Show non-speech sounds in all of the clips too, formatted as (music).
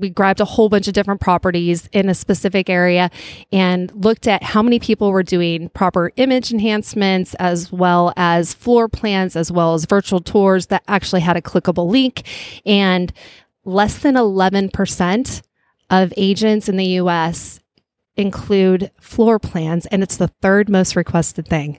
we grabbed a whole bunch of different properties in a specific area and looked at how many people were doing proper image enhancements as well as floor plans as well as virtual tours that actually had a clickable link and less than 11% of agents in the US include floor plans and it's the third most requested thing.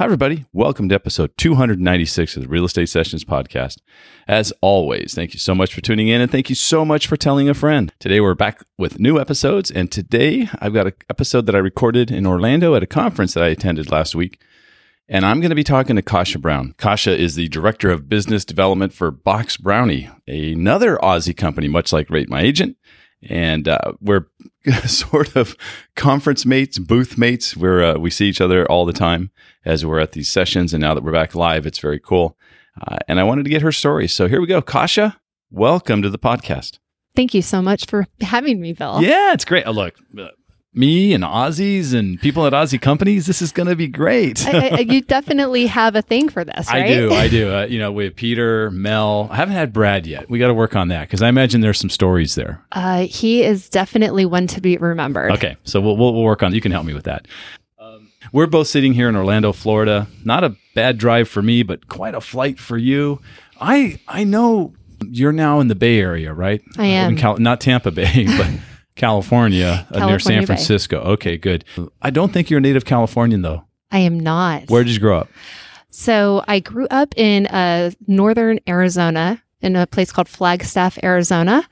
Hi, everybody. Welcome to episode 296 of the Real Estate Sessions podcast. As always, thank you so much for tuning in and thank you so much for telling a friend. Today, we're back with new episodes. And today, I've got an episode that I recorded in Orlando at a conference that I attended last week. And I'm going to be talking to Kosha Brown. Kosha is the director of business development for Box Brownie, another Aussie company, much like Rate My Agent and uh, we're (laughs) sort of conference mates, booth mates. Where uh, we see each other all the time as we're at these sessions, and now that we're back live, it's very cool. Uh, and I wanted to get her story, so here we go. Kosha, welcome to the podcast. Thank you so much for having me, Bill. Yeah, it's great. Oh, look, me and Aussies and people at Aussie companies, this is going to be great. I, I, you definitely have a thing for this, (laughs) right? I do. I do. Uh, you know, with Peter, Mel, I haven't had Brad yet. We got to work on that because I imagine there's some stories there. Uh, he is definitely one to be remembered. Okay. So we'll, we'll, we'll work on You can help me with that. Um, we're both sitting here in Orlando, Florida. Not a bad drive for me, but quite a flight for you. I I know you're now in the Bay Area, right? I am. Cal- not Tampa Bay, (laughs) but California, uh, near San Francisco. Bay. Okay, good. I don't think you're a native Californian though. I am not. Where did you grow up? So I grew up in uh, northern Arizona in a place called Flagstaff, Arizona,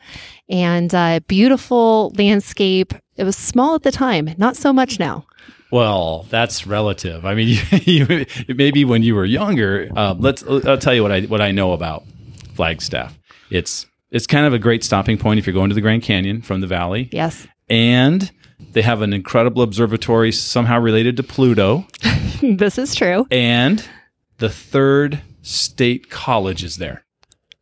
and uh, beautiful landscape. It was small at the time, not so much now. Well, that's relative. I mean, you, (laughs) you, maybe when you were younger. Um, let's. I'll tell you what I what I know about Flagstaff. It's it's kind of a great stopping point if you're going to the Grand Canyon from the valley. Yes. And they have an incredible observatory somehow related to Pluto. (laughs) this is true. And the third state college is there.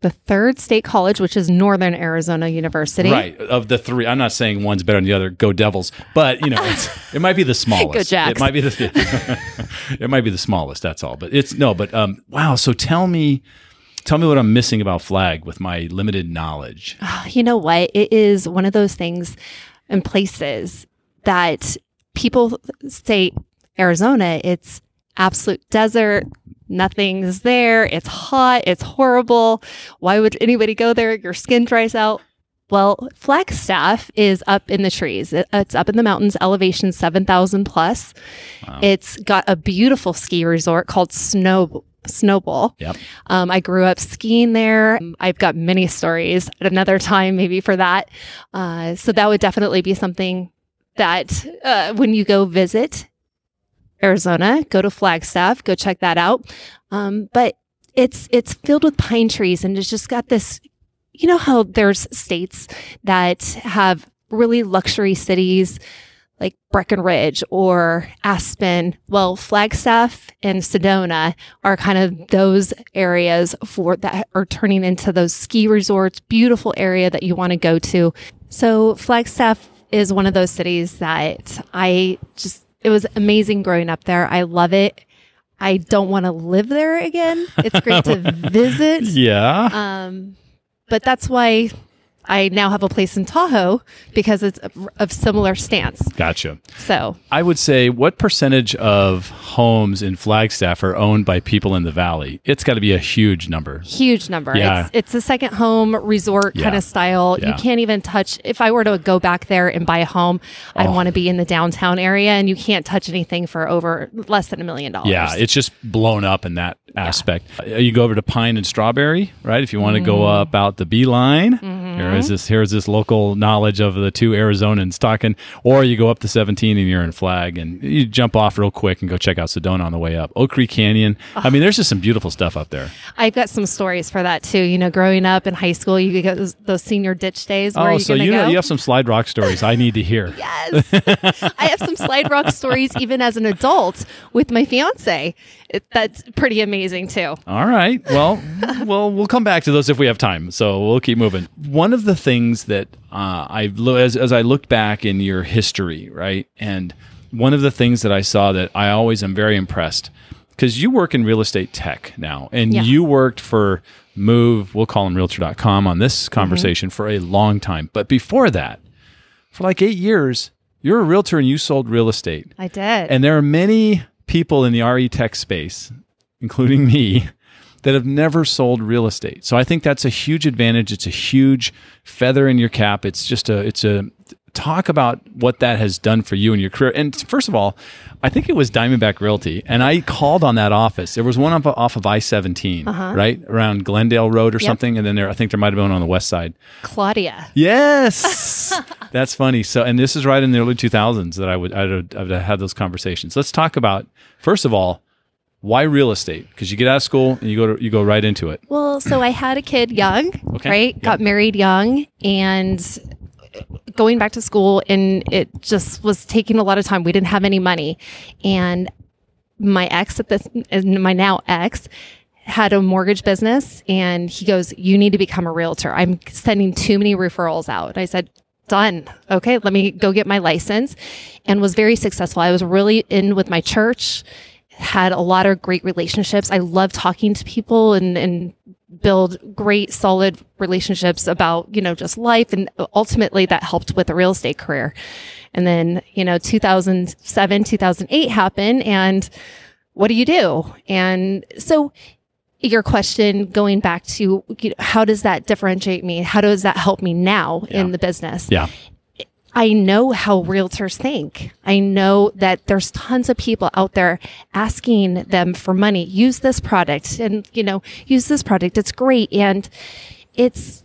The third state college, which is Northern Arizona University. Right. Of the three, I'm not saying one's better than the other. Go Devils. But, you know, (laughs) it might be the smallest. Go Jacks. It might be the, (laughs) it might be the smallest. That's all. But it's, no, but um, wow. So tell me, tell me what I'm missing about flag with my limited knowledge. Ah, you know what? It is one of those things and places that people say Arizona, it's absolute desert. Nothing's there. It's hot. It's horrible. Why would anybody go there? Your skin dries out. Well, Flagstaff is up in the trees. It's up in the mountains, elevation 7,000 plus. Wow. It's got a beautiful ski resort called Snow Snowbowl. Yep. Um, I grew up skiing there. I've got many stories at another time, maybe for that. Uh, so that would definitely be something that uh, when you go visit Arizona, go to Flagstaff, go check that out. Um, but it's it's filled with pine trees, and it's just got this. You know how there's states that have really luxury cities like Breckenridge or Aspen. Well, Flagstaff and Sedona are kind of those areas for that are turning into those ski resorts, beautiful area that you want to go to. So Flagstaff is one of those cities that I just it was amazing growing up there. I love it. I don't want to live there again. It's great to (laughs) visit. Yeah. Um but that's why I now have a place in Tahoe because it's of similar stance. Gotcha. So I would say, what percentage of homes in Flagstaff are owned by people in the valley? It's got to be a huge number. Huge number. Yeah. It's, it's a second home resort Yeah. kind of style. Yeah. You can't even touch. If I were to go back there and buy a home, I'd Oh. want to be in the downtown area, and you can't touch anything for over less than a million dollars. Yeah, it's just blown up in that aspect. Uh, You go over to Pine and Strawberry, right? If you want to go Mm-hmm. up out the Beeline, Here is mm-hmm. this here's this local knowledge of the two Arizonans talking, or you go up to 17 and you're in Flag, and you jump off real quick and go check out Sedona on the way up. Oak Creek Canyon. I mean, there's just some beautiful stuff up there. I've got some stories for that too. You know, growing up in high school, you get those, those senior ditch days. Where Oh, you so you know you have some slide rock stories I need to hear. (laughs) Yes. (laughs) I have some slide rock stories even as an adult with my fiance. It, that's pretty amazing too. All right. Well, well, we'll come back to those if we have time. So we'll keep moving. One of the things that uh, I lo- as as I looked back in your history, right, and one of the things that I saw that I always am very impressed because you work in real estate tech now, and Yeah. you worked for Move. We'll call them Realtor.com on this conversation for a long time. But before that, for like eight years, you're a realtor and you sold real estate. I did. And there are many people in the RE tech space, including me, that have never sold real estate. So I think that's a huge advantage. It's a huge feather in your cap. It's just a it's a talk about what that has done for you in your career. And first of all, I think it was Diamondback Realty, and I called on that office. There was one off, off of I 17 uh-huh. right around Glendale Road or something, and then there I think there might have been one on the west side. Claudia. Yes, (laughs) that's funny. So, and this is right in the early 2000s that I would I would, I would have had those conversations. Let's talk about first of all why real estate because you get out of school and you go to, you go right into it. Well, so I had a kid young, (clears throat) Okay. right? Yep. Got married young and going back to school and it just was taking a lot of time. We didn't have any money. And my ex at this my now ex had a mortgage business and he goes, You need to become a realtor. I'm sending too many referrals out. I said, Done. Okay, let me go get my license and was very successful. I was really in with my church, had a lot of great relationships. I love talking to people and, and build great, solid relationships about, you know, just life. And ultimately that helped with a real estate career. And then, you know, 2007, 2008 happened and what do you do? And so your question going back to you know, how does that differentiate me? How does that help me now in the business? Yeah, I know how realtors think. I know that there's tons of people out there asking them for money. Use this product and, you know, use this product. It's great. And it's,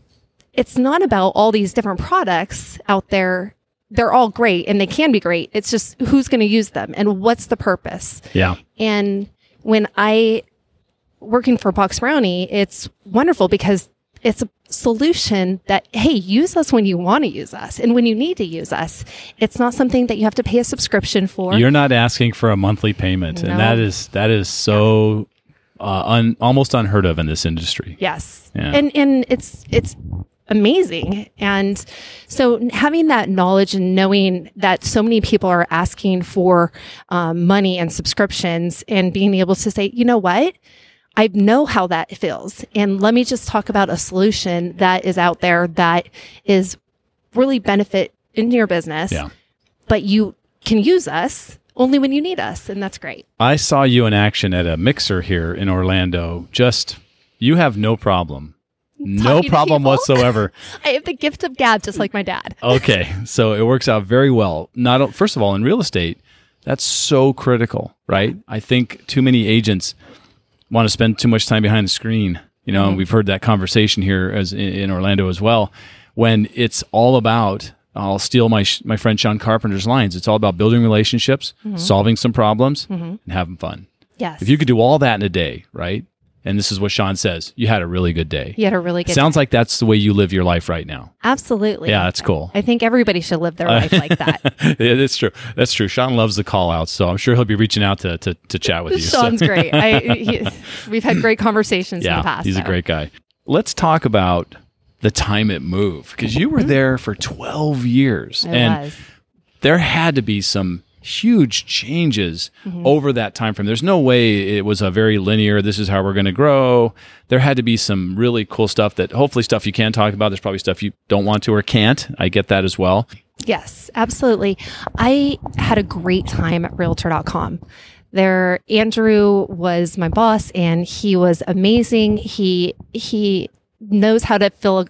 it's not about all these different products out there. They're all great and they can be great. It's just who's going to use them and what's the purpose. yeah, And when I working for Box Brownie, it's wonderful because it's a solution that hey, use us when you want to use us and when you need to use us. It's not something that you have to pay a subscription for. you're not asking for a monthly payment, No. and that is that is so uh, un, almost unheard of in this industry. yes. Yeah. And and it's it's amazing. And so having that knowledge and knowing that so many people are asking for um, money and subscriptions and being able to say, you know what? I know how that feels. And let me just talk about a solution that is out there that is really benefit in your business, Yeah. but you can use us only when you need us. And that's great. I saw you in action at a mixer here in Orlando. Just you have no problem. No problem whatsoever. (laughs) I have the gift of gab, just like my dad. Okay, so it works out very well. Not first of all in real estate, that's so critical, right? I think too many agents want to spend too much time behind the screen. You know, and we've heard that conversation here as in, in Orlando as well. When it's all about, I'll steal my sh- my friend Sean Carpenter's lines. It's all about building relationships, mm-hmm. solving some problems, mm-hmm. and having fun. Yes. If you could do all that in a day, right? And this is what Sean says, you had a really good day. you had a really good day. Sounds like that's the way you live your life right now. Absolutely. Yeah, that's cool. I think everybody should live their life like that. (laughs) yeah, that's true. That's true. Sean loves the call outs, so I'm sure he'll be reaching out to to, to chat with you. (laughs) So- great. I, he, we've had great conversations in yeah, the past. he's a great guy. Let's talk about the time it moved because you were mm-hmm. there for 12 years, I and was. there had to be some huge changes Mm-hmm. over that time frame. There's no way it was a very linear. This is how we're going to grow. There had to be some really cool stuff that hopefully stuff you can talk about. There's probably stuff you don't want to or can't. I get that as well. Yes, absolutely. I had a great time at realtor.com. There Andrew was my boss and he was amazing. He he knows how to fill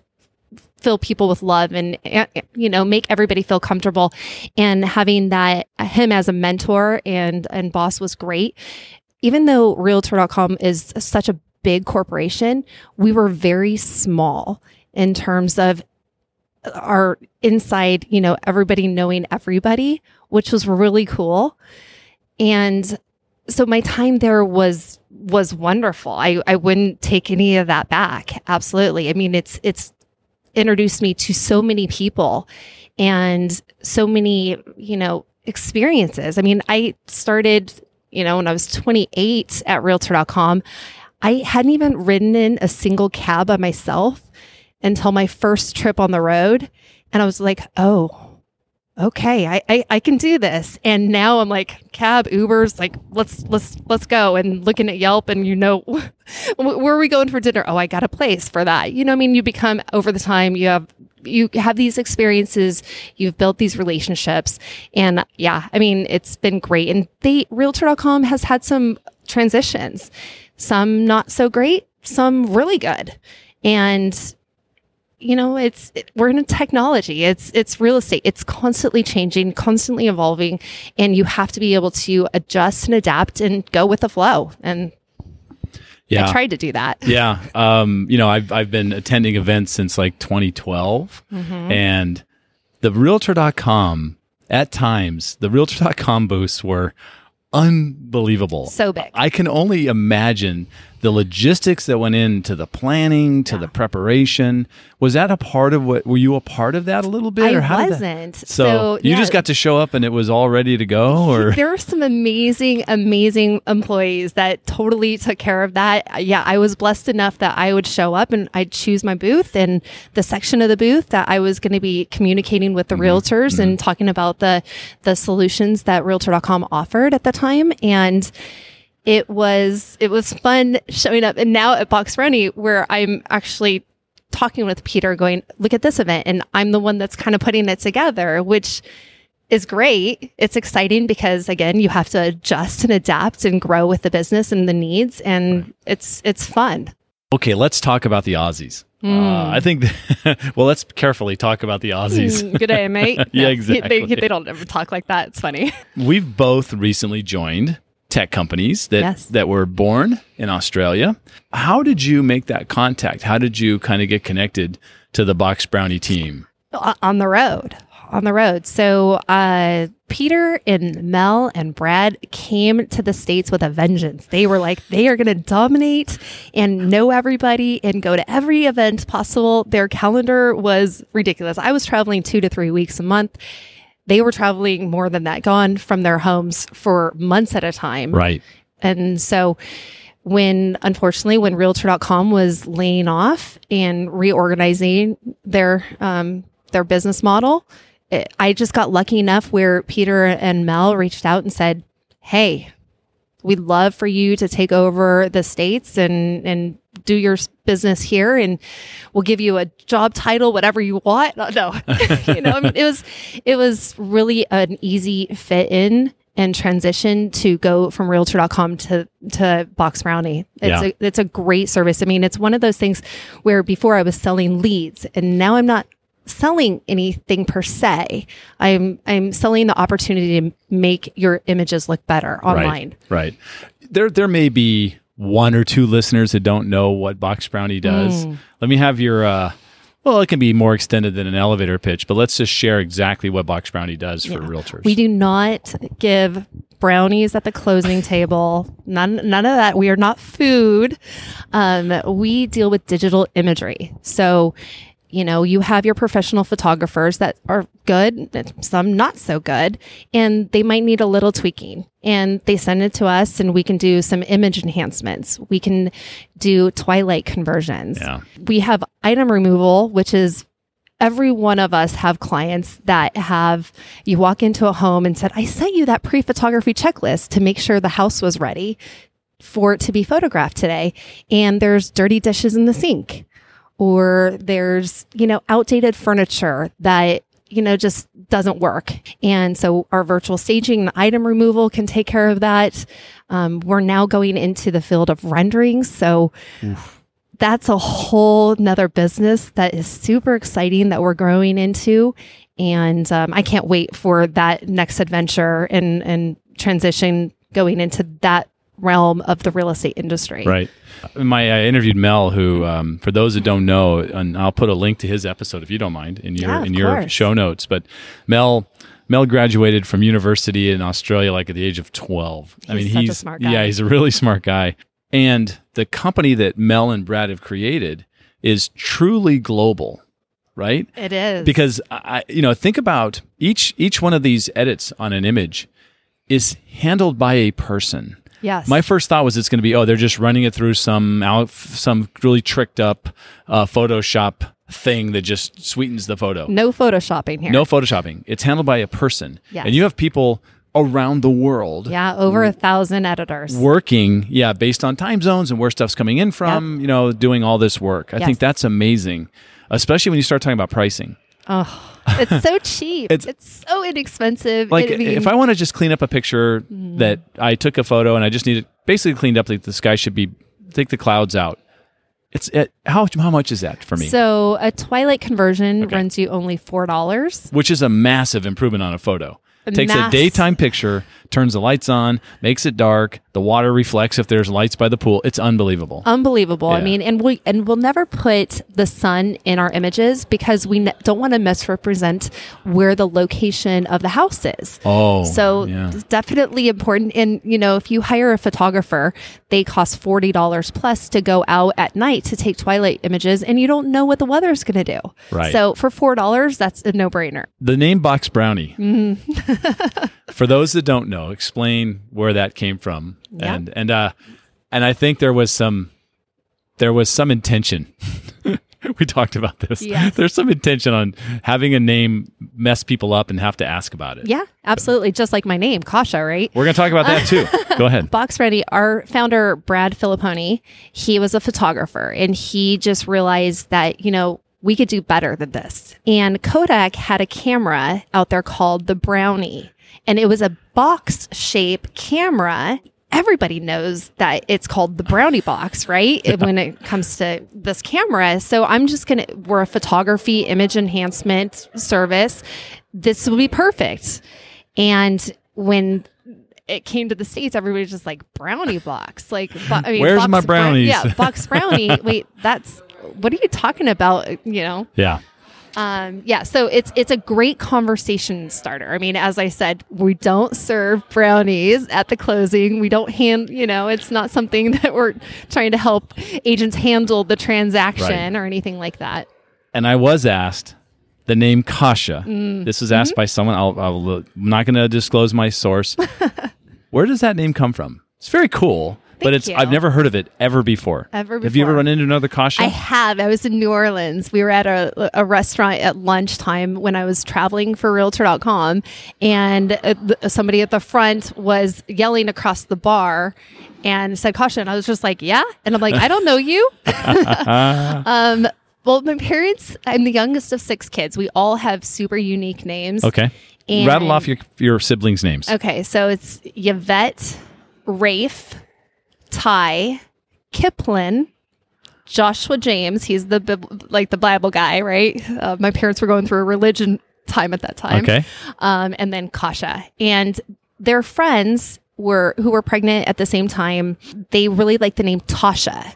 fill people with love and uh, you know make everybody feel comfortable and having that him as a mentor and and boss was great even though realtor.com is such a big corporation we were very small in terms of our inside, you know, everybody knowing everybody, which was really cool. And so my time there was was wonderful. I, I wouldn't take any of that back. Absolutely. I mean, it's it's introduced me to so many people and so many, you know, experiences. I mean, I started, you know, when I was 28 at realtor.com. I hadn't even ridden in a single cab by myself until my first trip on the road. And I was like, oh, okay, I, I, I can do this. And now I'm like cab, Ubers, like let's let's let's go. And looking at Yelp, and you know, (laughs) where are we going for dinner? Oh, I got a place for that. You know, I mean, you become over the time you have you have these experiences, you've built these relationships, and yeah, I mean, it's been great. And they Realtor.com has had some transitions, some not so great, some really good, and you know it's it, we're in a technology it's it's real estate it's constantly changing constantly evolving and you have to be able to adjust and adapt and go with the flow and yeah. I tried to do that. (laughs) Yeah. Um, you know, I've, I've been attending events since like 2012 mm-hmm. and the realtor.com at times, the realtor.com booths were unbelievable. So big. I can only imagine the logistics that went into the planning to yeah. the preparation was that a part of what were you a part of that a little bit I or how wasn't so, so, you yeah. just got to show up and it was all ready to go or there were some amazing amazing employees that totally took care of that yeah I was blessed enough that I would show up and I'd choose my booth and the section of the booth that I was going to be communicating with the mm-hmm. realtors mm-hmm. and talking about the the solutions that realtor.com offered at the time and it was it was fun showing up. And now at box brownie where i'm actually talking with peter going look at this event and i'm the one that's kind of putting it together which is great. It's exciting because again you have to adjust and adapt and grow with the business and the needs and it's it's fun okay let's talk about the aussies Mm. Uh, I think, (laughs) well, let's carefully talk about the Aussies. Mm, good day, mate. (laughs) yeah, exactly. They, they, don't ever talk like that. It's funny. (laughs) We've both recently joined tech companies that yes. that were born in Australia. How did you make that contact? How did you kind of get connected to the Box Brownie team? On the road. On the road. So uh, Peter and Mel and Brad came to the States with a vengeance. They were like, they are going to dominate and know everybody and go to every event possible. Their calendar was ridiculous. I was traveling two to three weeks a month they were traveling more than that, gone from their homes for months at a time. Right. And so when unfortunately when realtor.com was laying off and reorganizing their um, their business model, it, I just got lucky enough where Peter and Mel reached out and said, "Hey, we'd love for you to take over the states and and do your business here and we'll give you a job title whatever you want. (laughs) No, (laughs) you know I mean, it was it was really an easy fit in and transition to go from realtor.com to to box brownie. It's yeah. a it's a great service. I mean it's one of those things where before i was selling leads and now i'm not selling anything per se. I'm I'm selling the opportunity to make your images look better online. Right. right. There there may be one or two listeners that don't know what Box Brownie does. Mm. Let me have your uh, well, it can be more extended than an elevator pitch, but let's just share exactly what Box Brownie does for yeah. realtors. We do not give brownies at the closing table. None, none of that. We are not food. Um, we deal with digital imagery. So you know, you have your professional photographers that are good, some not so good, and they might need a little tweaking. And they send it to us, and we can do some image enhancements. We can do twilight conversions. Yeah. We have item removal, which is every one of us have clients that have you walk into a home and said, I sent you that pre photography checklist to make sure the house was ready for it to be photographed today. And there's dirty dishes in the sink or there's, you know, outdated furniture that, you know, just doesn't work. And so our virtual staging and item removal can take care of that. Um, we're now going into the field of rendering. So Oof. that's a whole nother business that is super exciting that we're growing into. And um, I can't wait for that next adventure and, and transition going into that realm of the real estate industry. Right. My I interviewed Mel, who, um, for those that don't know, and I'll put a link to his episode if you don't mind in your Yeah, in your course. show notes. But Mel. Mel graduated from university in Australia like at the age of 12. I mean, He's a he's smart guy. yeah, he's a really smart guy. And the company that Mel and Brad have created is truly global, right? It is. because I, you know think about each each one of these edits on an image is handled by a person yes. my first thought was it's going to be oh they're just running it through some out some really tricked up uh, photoshop thing that just sweetens the photo no photoshopping here. no photoshopping it's handled by a person Yes. and you have people around the world Yeah, over a thousand editors. working yeah based on time zones and where stuff's coming in from you know doing all this work i Yes. think that's amazing especially when you start talking about pricing Oh, it's so (laughs) cheap. It's- It's, so inexpensive. like if I want to just clean up a picture mm. that I took a photo and I just need it basically cleaned up, like the sky should be, take the clouds out. It's it, how how much is that for me? so a Twilight conversion Okay. runs you only four dollars. Which is a massive improvement on a photo. Takes a daytime picture, turns the lights on, makes it dark. The water reflects if there's lights by the pool. It's unbelievable. Unbelievable. I mean, and we and we'll never put the sun in our images because we ne- don't want to misrepresent where the location of the house is. oh, So yeah. definitely important. And you know, if you hire a photographer, they cost forty dollars plus to go out at night to take twilight images, and you don't know what the weather's going to do. Right. So for four dollars, that's a no brainer. the name Box Brownie. Mm-hmm. (laughs) For those that don't know, explain where that came from. Yeah. And and uh and I think there was some there was some intention. (laughs) we talked about this. Yes. There's some intention on having a name mess people up and have to ask about it. Yeah, absolutely. Just like my name, Kosha, right? We're going to talk about that too. (laughs) Go ahead. Box Ready, our founder, Brad Filipponi, he was a photographer and he just realized that, you know, we could do better than this. And Kodak had a camera out there called the Brownie, and it was a box shape camera. Everybody knows that it's called the Brownie box, right? (laughs) When it comes to this camera. So I'm just going to, we're a photography image enhancement service. This will be perfect. And when it came to the states, everybody was just like brownie box. Like, bo- I mean, Where's box my brown- yeah, box (laughs) brownie. Wait, that's what are you talking about? You know, Yeah. Um, yeah. So it's it's a great conversation starter. I mean, as I said, we don't serve brownies at the closing. We don't hand. You know, it's not something (laughs) that we're trying to help agents handle the transaction or anything like that. And I was asked the name Kosha. Mm. This was Mm-hmm. asked by someone. I'll, I'll, I'm not going to disclose my source. (laughs) Where does that name come from? It's very cool, but it's you. I've never heard of it ever before. Ever Have you ever run into another Kosha? I have. I was in New Orleans. We were at a, a restaurant at lunchtime when I was traveling for Realtor.com, and uh, th- somebody at the front was yelling across the bar and said caution. I was just like, yeah, and I'm like, I don't know you. (laughs) um, well, my parents. I'm the youngest of six kids. We all have super unique names. okay. And- Rattle off your your siblings' names. Okay, so it's Yvette, Rafe, Ty, Kiplin, Joshua James. He's the like the Bible guy, right? Uh, my parents were going through a religion time at that time. Okay. Um, and then Kosha and their friends were who were pregnant at the same time. They really liked the name Tasha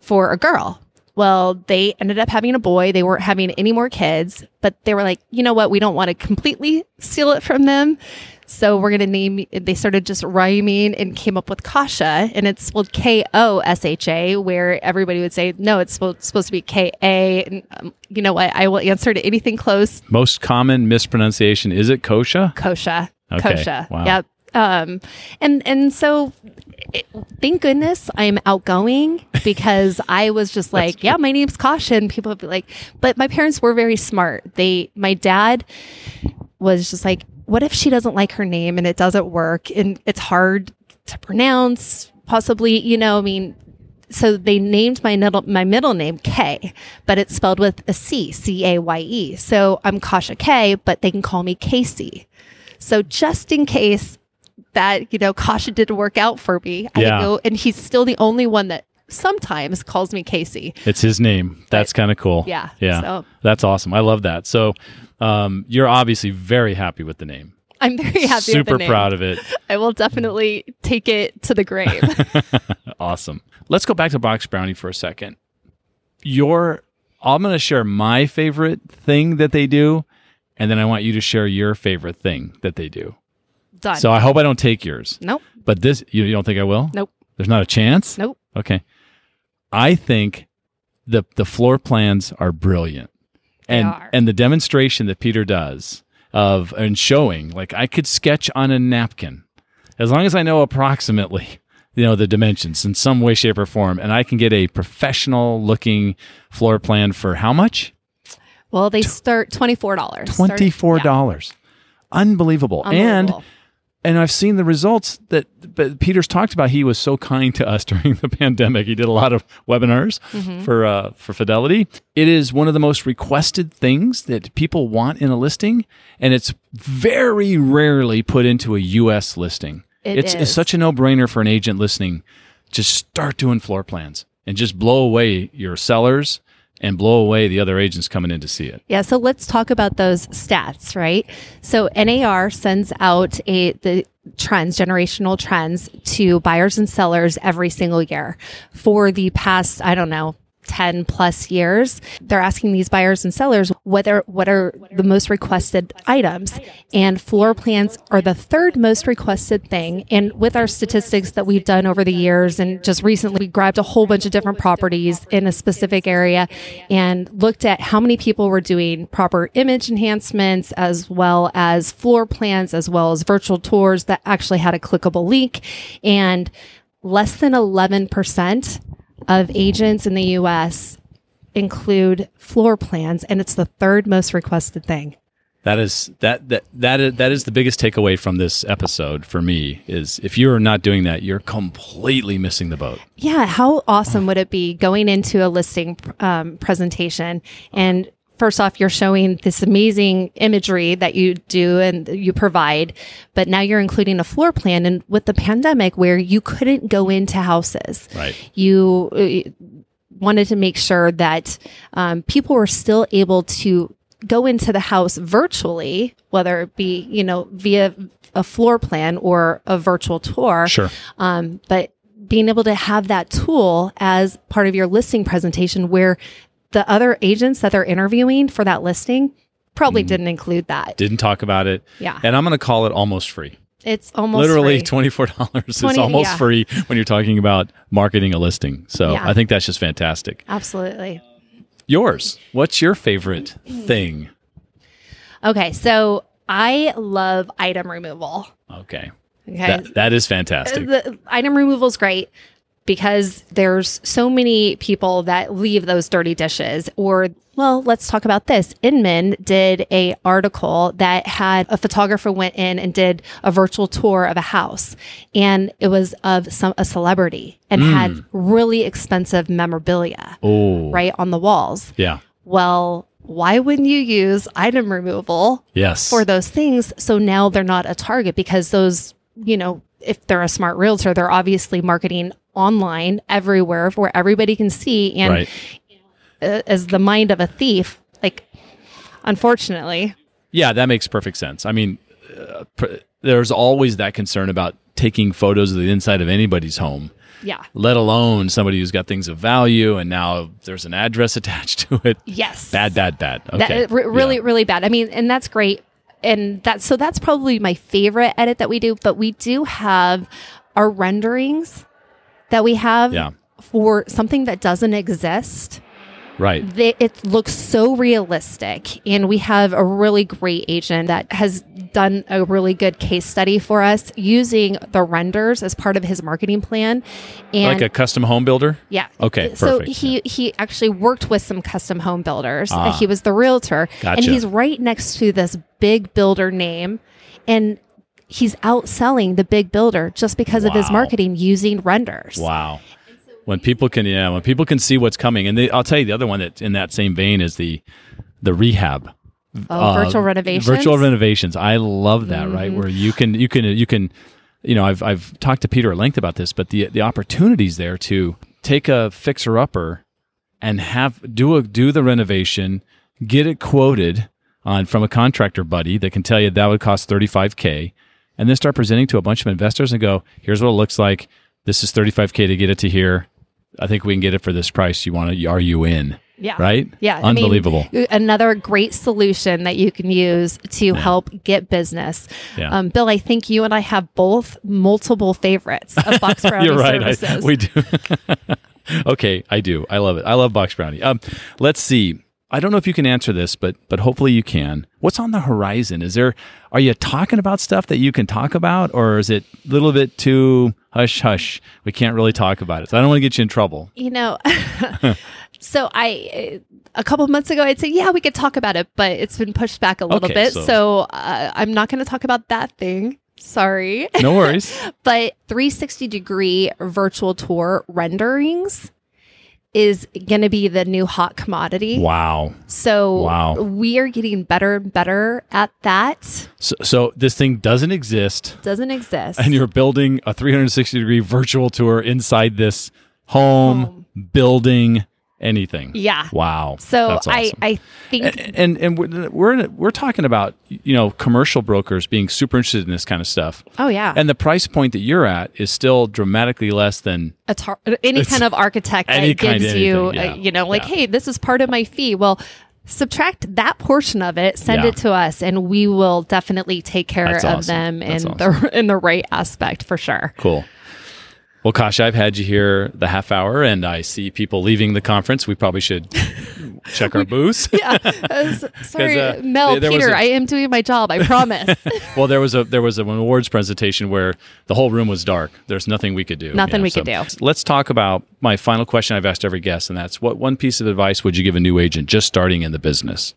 for a girl. Well, they ended up having a boy. They weren't having any more kids, but they were like, you know what? We don't want to completely steal it from them. So we're going to name, they started just rhyming and came up with Kosha, and it's spelled K O S H A, where everybody would say, no, it's supposed, supposed to be K A. And um, you know what? I will answer to anything close. Most common mispronunciation is it Kosha? Kosha. Okay. Kosha. Wow. Yep. Um, and and so, it, thank goodness I'm outgoing because I was just (laughs) like, yeah, my name's Caution. People would be like, but my parents were very smart. They, my dad was just like, what if she doesn't like her name and it doesn't work and it's hard to pronounce? Possibly, you know, I mean, so they named my middle my middle name K, but it's spelled with a C, C A Y E. So I'm Kosha K, but they can call me Casey. So just in case that you know Kosha didn't work out for me, I Yeah. go, and he's still the only one that sometimes calls me Casey. It's his name. That's kind of cool. Yeah, Yeah. so- That's awesome. I love that. So um, you're obviously very happy with the name. I'm very happy. with Super the name. proud of it. (laughs) I will definitely take it to the grave. (laughs) (laughs) awesome. Let's go back to box brownie for a second. Your I'm going to share my favorite thing that they do and then I want you to share your favorite thing that they do. Done. So I hope I don't take yours. nope. But this you, you don't think I will? Nope. There's not a chance? Nope. Okay. I think the the floor plans are brilliant. And are. and the demonstration that Peter does of and showing like I could sketch on a napkin as long as I know approximately you know the dimensions in some way shape or form and I can get a professional looking floor plan for how much? Well, they start twenty four dollars. $24. Unbelievable. Unbelievable. and I've seen the results that but Peter's talked about. He was so kind to us (laughs) during the pandemic. He did a lot of webinars Mm-hmm. for uh, for Fidelity. It is one of the most requested things that people want in a listing, and it's very rarely put into a U.S. listing. It it's, it's such a no brainer for an agent listening. Just start doing floor plans and just blow away your sellers and blow away the other agents coming in to see it. Yeah, so let's talk about those stats, right? So NAR sends out a the trends, generational trends to buyers and sellers every single year. For the past, I don't know, 10 plus years, they're asking these buyers and sellers whether what are the most requested items. And floor plans are the third most requested thing. And with our statistics that we've done over the years and just recently we grabbed a whole bunch of different properties in a specific area and looked at how many people were doing proper image enhancements as well as floor plans as well as virtual tours that actually had a clickable link. And less than 11% of agents in the US include floor plans and it's the third most requested thing. That is that that that is, that is the biggest takeaway from this episode for me is if you are not doing that, you're completely missing the boat. Yeah, how awesome would it be going into a listing um, presentation and first off you're showing this amazing imagery that you do and you provide but now you're including a floor plan and with the pandemic where you couldn't go into houses Right. you uh, wanted to make sure that um, people were still able to go into the house virtually whether it be you know via a floor plan or a virtual tour Sure. um, but being able to have that tool as part of your listing presentation where the other agents that they're interviewing for that listing probably hmm. didn't include that. Didn't talk about it. Yeah. And I'm going to call it almost free. It's almost Literally free. $24 is 20 almost yeah. free when you're talking about marketing a listing. So Yeah. I think that's just fantastic. Absolutely. Yours. What's your favorite (clears throat) thing? Okay, so I love item removal. Okay. Okay. That, that is fantastic. the item removal is great because there's so many people that leave those dirty dishes or well let's talk about this inman did a article that had a photographer went in and did a virtual tour of a house and it was of some a celebrity and hmm. had really expensive memorabilia Oh. right on the walls Yeah. well why wouldn't you use item removal Yes. for those things. So now they're not a target because those, you know, if they're a smart realtor, they're obviously marketing online everywhere where everybody can see. And right. as the mind of a thief, like, unfortunately, Yeah, that makes perfect sense. I mean, uh, pr- there's always that concern about taking photos of the inside of anybody's home, yeah. let alone somebody who's got things of value and now there's an address (laughs) attached to it. Yes. Bad, bad, bad. Okay. uh, re- really, Yeah. really bad. I mean, and that's great. And that's so that's probably my favorite edit that we do. But we do have our renderings that we have Yeah. for something that doesn't exist. Right. they, it looks so realistic and we have a really great agent that has done a really good case study for us using the renders as part of his marketing plan and like a custom home builder? yeah Okay, so perfect. he he actually worked with some custom home builders Ah. he was the realtor Gotcha. and he's right next to this big builder name and he's outselling the big builder just because of his marketing using renders Wow. When people can, yeah, when people can see what's coming, and they, I'll tell you the other one that in that same vein is the the rehab oh, uh, virtual renovations Virtual renovations. I love that. Right, Mm-hmm. where you can you can you can, you know, I've I've talked to Peter at length about this, but the the opportunities there to take a fixer upper and have do a do the renovation, get it quoted on from a contractor buddy that can tell you that would cost 35k and then start presenting to a bunch of investors and go, here's what it looks like. This is 35k to get it to here. I think we can get it for this price. You want to? Are you in? Yeah. Right. Yeah. I mean, Unbelievable. another great solution that you can use to help get business. Yeah. Um, Bill, I think you and I have both multiple favorites of (laughs) Box Brownie You're right. I- services. (laughs) we do. (laughs) okay, I do. I love it. I love box brownie. Um, let's see. I don't know if you can answer this, but but hopefully you can. What's on the horizon? Is there? Are you talking about stuff that you can talk about, or is it a little bit too hush hush? We can't really talk about it. So I don't want to get you in trouble. you know, (laughs) so I, a couple of months ago, I'd say, yeah, we could talk about it, but it's been pushed back a little Okay, bit. so- So, uh, I'm not going to talk about that thing. Sorry. No worries. (laughs) but 360 degree virtual tour renderings is going to be the new hot commodity. wow. So Wow. we are getting better and better at that. So, so this thing doesn't exist, Doesn't exist. and you're building a 360 degree virtual tour inside this home, building, anything. yeah. Wow. So That's I awesome. I think and and, and we're we're, in a- we're talking about you know commercial brokers being super interested in this kind of stuff oh yeah. and the price point that you're at is still dramatically less than a tar- any kind of architect that kind gives of you, uh, yeah. you know, like, Yeah. hey, this is part of my fee. Well, subtract that portion of it, send Yeah. it to us, and we will definitely take care That's of awesome. them That's in the (laughs) in the right aspect for sure. cool well Kosha I've had you here the half hour and I see people leaving the conference we probably should (laughs) check our booths (laughs) yeah. Uh, (laughs) sorry, uh, Mel, there- there Peter, a- I am doing my job. I promise. well there was a there was an awards presentation where the whole room was dark there's nothing we could do Nothing we could do. let's talk about my final question I've asked every guest and that's what one piece of advice would you give a new agent just starting in the business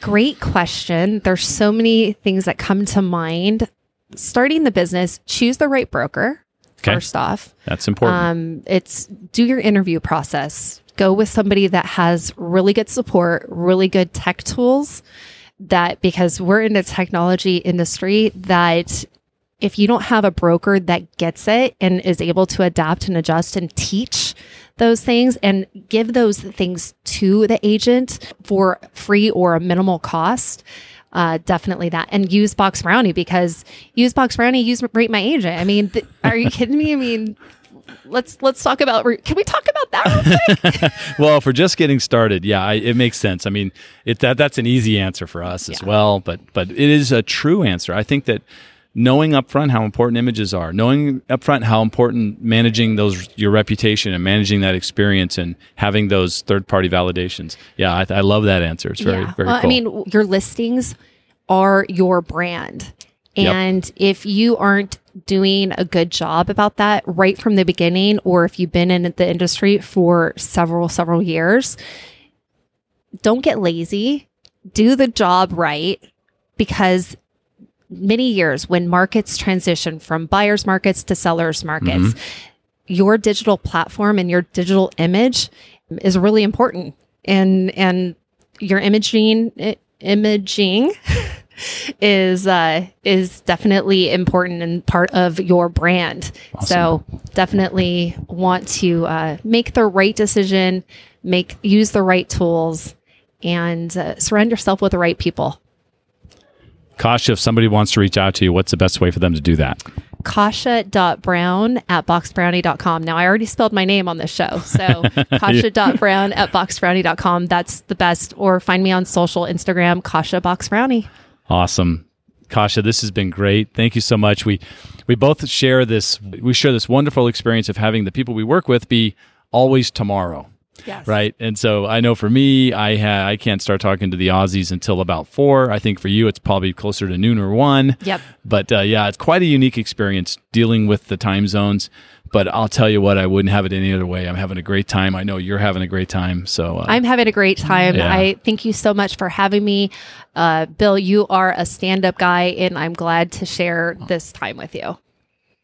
Great question. There's so many things that come to mind. Starting the business, choose the right broker. Okay. First off, that's important um, it's do your interview process. Go with somebody that has really good support, really good tech tools. That because we're in a technology industry that if you don't have a broker that gets it and is able to adapt and adjust and teach those things and give those things to the agent for free or a minimal cost, uh, definitely that. And use Box Brownie because use Box Brownie, use Rate My Agent. I mean, th- are you kidding me? I mean, let's let's talk about. re- Can we talk about that real quick? (laughs) (laughs) well, for just getting started, yeah, I, it makes sense. I mean, it that that's an easy answer for us as well, but but it is a true answer. I think that knowing upfront how important images are, knowing upfront how important managing those your reputation and managing that experience and having those third party validations. Yeah, I, I love that answer. It's very very well, cool. I mean, your listings are your brand. Yep. And if you aren't doing a good job about that right from the beginning, or if you've been in the industry for several, several years, don't get lazy. Do the job right because many years when markets transition from buyers markets to sellers markets, your digital platform and your digital image is really important. And and your imaging i- imaging (laughs) is uh, is definitely important and part of your brand. So definitely want to uh, make the right decision, make use the right tools, and uh, surround yourself with the right people. Kosha, if somebody wants to reach out to you, what's the best way for them to do that? kosha.brown at boxbrownie.com. Now, I already spelled my name on this show. So, (laughs) kosha.brown at boxbrownie.com. That's the best. Or find me on social Instagram, Kosha Box Brownie. Awesome. Kosha, this has been great. Thank you so much. We we both share this we share this wonderful experience of having the people we work with be always tomorrow. Yes. Right. And so I know for me, I ha- I can't start talking to the Aussies until about four. I think for you, it's probably closer to noon or one. Yep. But uh, yeah, it's quite a unique experience dealing with the time zones. But I'll tell you what, I wouldn't have it any other way. I'm having a great time. I know you're having a great time. So uh, I'm having a great time. Yeah. I thank you so much for having me. Uh, Bill, you are a stand up guy, and I'm glad to share this time with you.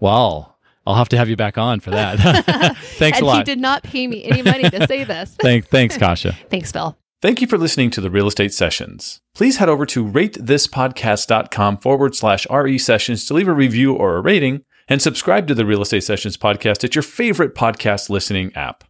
well, I'll have to have you back on for that. (laughs) Thanks and a lot. he did not pay me any money to say this. (laughs) Thank, thanks, Kosha. (laughs) Thanks, Phil. Thank you for listening to the Real Estate Sessions. Please head over to ratethispodcast.com forward slash RE sessions to leave a review or a rating and subscribe to the Real Estate Sessions podcast at your favorite podcast listening app.